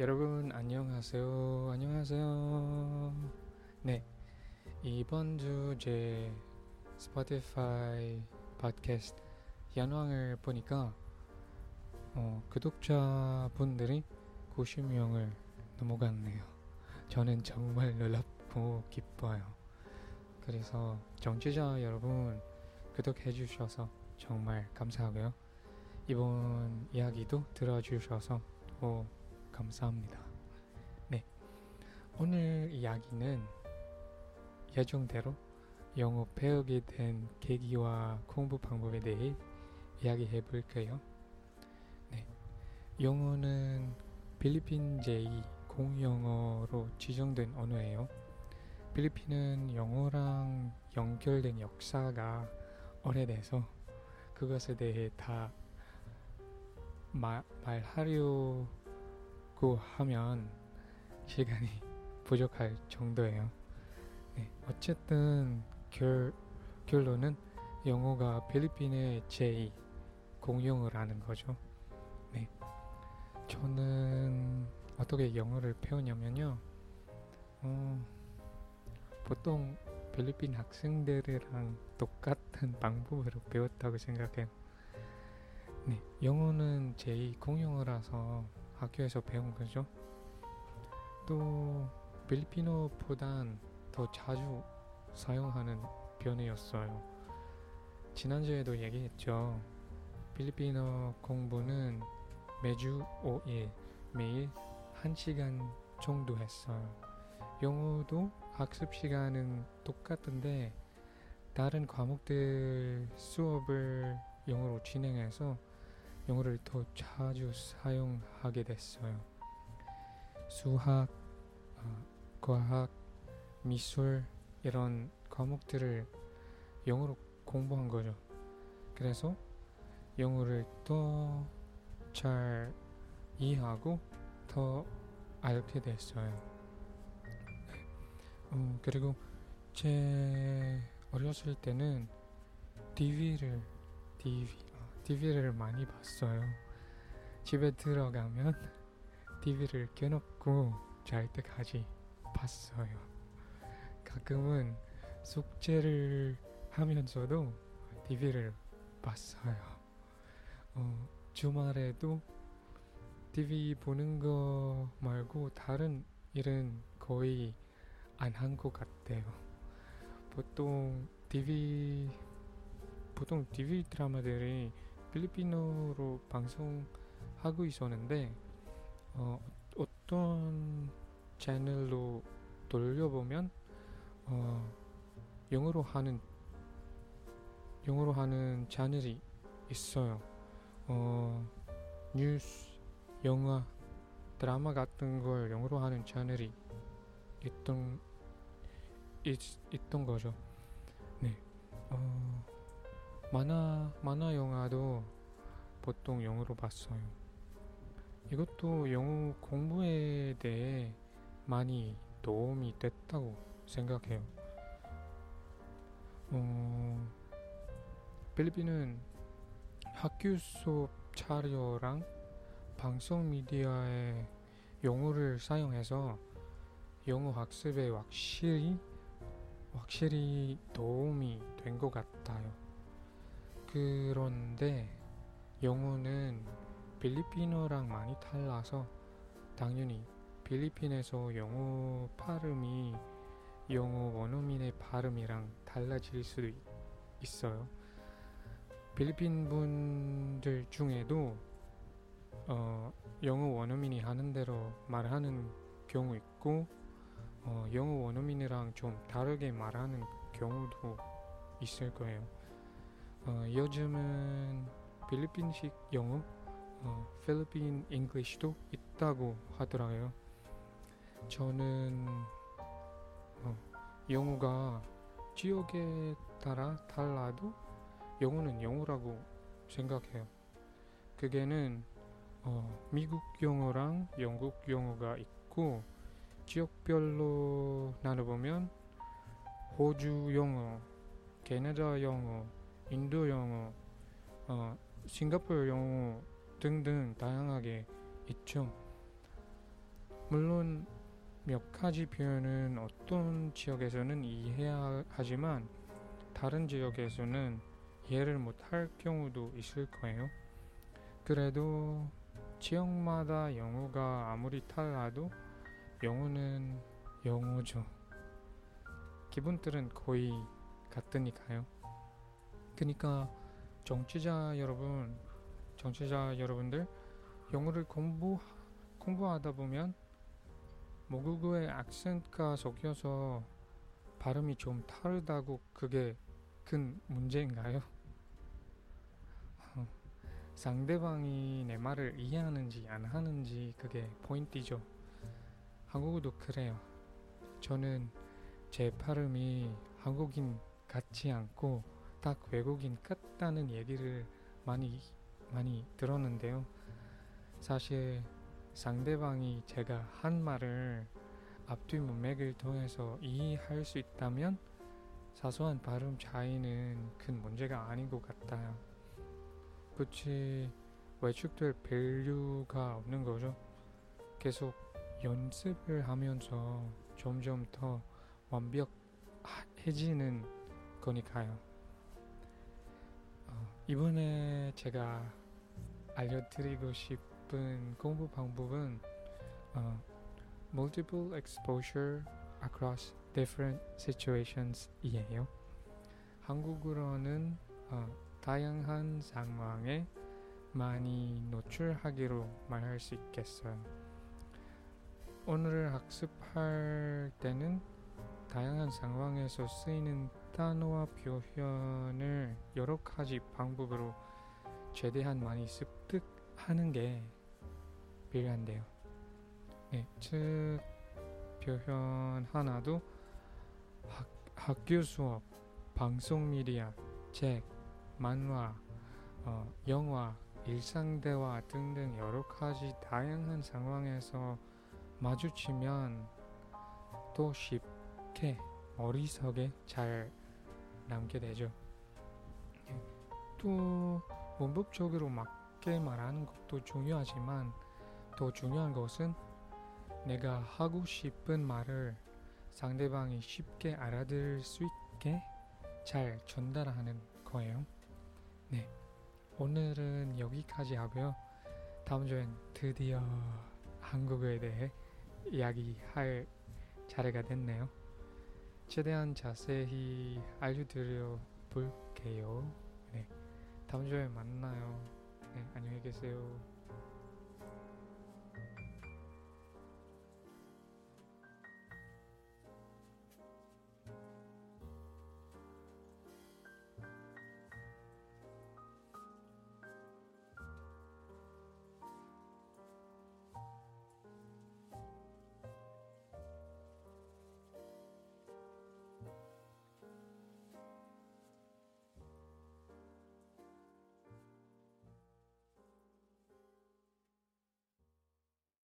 여러분 안녕하세요. 안녕하세요. 네. 이번 주 제 스포티파이 팟캐스트 연황을 보니까 어, 구독자 분들이 90명을 넘어갔네요. 저는 정말 놀랍고 기뻐요. 그래서 정치자 여러분 구독해 주셔서 정말 감사하고요. 이번 이야기도 들어주셔서 또 감사합니다. 네. 오늘 이야기는 예정대로 영어 배우게 된 계기와 공부 방법에 대해 이야기해 볼게요. 네. 영어는 필리핀 제2 공영어로 지정된 언어예요. 필리핀은 영어랑 연결된 역사가 오래돼서 그것에 대해 다 말, 말하려 고 하면 시간이 부족할 정도예요. 네, 어쨌든 결, 결론은 영어가 필리핀의 제2 공용을 하는 거죠. 네. 저는 어떻게 영어를 배우냐면요. 어, 보통 필리핀 학생들이랑 똑같은 방법으로 배웠다고 생각해요. 네, 영어는 제2 공용어라서 학교에서 배운 거죠. 또 필리핀어보단 더 자주 사용하는 변이었어요. 지난주에도 얘기했죠. 필리핀어 공부는 매주 5일, 매일 1시간 정도 했어요. 영어도 학습 시간은 똑같은데 다른 과목들 수업을 영어로 진행해서 영어를 더 자주 사용하게 됐어요. 수학, 어, 과학, 미술 이런 과목들을 영어로 공부한 거죠. 그래서 영어를 더 잘 이해하고 더 알게 됐어요. 어, 그리고 제 어렸을 때는 TV를 TV TV를 많이 봤어요. 집에 들어가면 TV를 켜놓고 잘 때까지 봤어요. 가끔은 숙제를 하면서도 TV를 봤어요. 어, 주말에도 TV 보는 거 말고 다른 일은 거의 안 한 것 같아요. 보통 TV 보통 TV 드라마들이 필리핀어로 방송하고 있었는데 어, 어떤 채널로 돌려보면 어, 영어로 하는 영어로 하는 채널이 있어요. 어, 뉴스, 영화, 드라마 같은 걸 영어로 하는 채널이 있던 있, 있던 거죠. 네. 어, 만화, 만화 영화도 보통 영어로 봤어요. 이것도 영어 공부에 대해 많이 도움이 됐다고 생각해요. 어, 필리핀은 학교 수업 자료랑 방송 미디어에 영어를 사용해서 영어 학습에 확실히 확실히 도움이 된 것 같아요. 그런데 영어는 필리핀어랑 많이 달라서 당연히 필리핀에서 영어 발음이 영어 원어민의 발음이랑 달라질 수도 있어요. 필리핀 분들 중에도 어, 영어 원어민이 하는 대로 말하는 경우 있고 어, 영어 원어민이랑 좀 다르게 말하는 경우도 있을 거예요. 어, 요즘은 필리핀식 영어, 어, 필리핀 English도 있다고 하더라고요. 저는 어, 영어가 지역에 따라 달라도 영어는 영어라고 생각해요. 크게는 어, 미국 영어랑 영국 영어가 있고 지역별로 나눠보면 호주 영어, 캐나다 영어, 인도 영어, 어, 싱가포르 영어 등등 다양하게 있죠. 물론 몇 가지 표현은 어떤 지역에서는 이해하지만 다른 지역에서는 이해를 못할 경우도 있을 거예요. 그래도 지역마다 영어가 아무리 달라도 영어는 영어죠. 기분들은 거의 같으니까요. 그러니까 정치자 여러분, 정치자 여러분들 영어를 공부 공부하다 보면 모국어의 악센트가 섞여서 발음이 좀 다르다고 그게 큰 문제인가요? 어, 상대방이 내 말을 이해하는지 안 하는지 그게 포인트죠. 한국어도 그래요. 저는 제 발음이 한국인 같지 않고 딱 외국인 같다는 얘기를 많이 많이 들었는데요. 사실 상대방이 제가 한 말을 앞뒤 문맥을 통해서 이해할 수 있다면 사소한 발음 차이는 큰 문제가 아닌 것 같아요. 굳이 위축될 필요가 없는 거죠. 계속 연습을 하면서 점점 더 완벽해지는 거니까요. 어, 이번에 제가 알려드리고 싶은 공부 방법은 어, multiple exposure across different situations 이에요. 한국어로는 어, 다양한 상황에 많이 노출하기로 말할 수 있겠어요. 오늘 학습할 때는 다양한 상황에서 쓰이는 단어와 표현을 여러 가지 방법으로 최대한 많이 습득하는 게 필요한데요. 네, 즉 표현 하나도 학, 학교 수업, 방송 미디어, 책, 만화, 어, 영화, 일상 대화 등등 여러 가지 다양한 상황에서 마주치면 또 쉽게 머릿속에 잘 남게 되죠. 또 문법적으로 맞게 말하는 것도 중요하지만 더 중요한 것은 내가 하고 싶은 말을 상대방이 쉽게 알아들을 수 있게 잘 전달하는 거예요. 네. 오늘은 여기까지 하고요. 다음 주엔 드디어 한국어에 대해 이야기할 차례가 됐네요. 최대한 자세히 알려드려 볼게요. 네. 다음 주에 만나요. 네, 안녕히 계세요.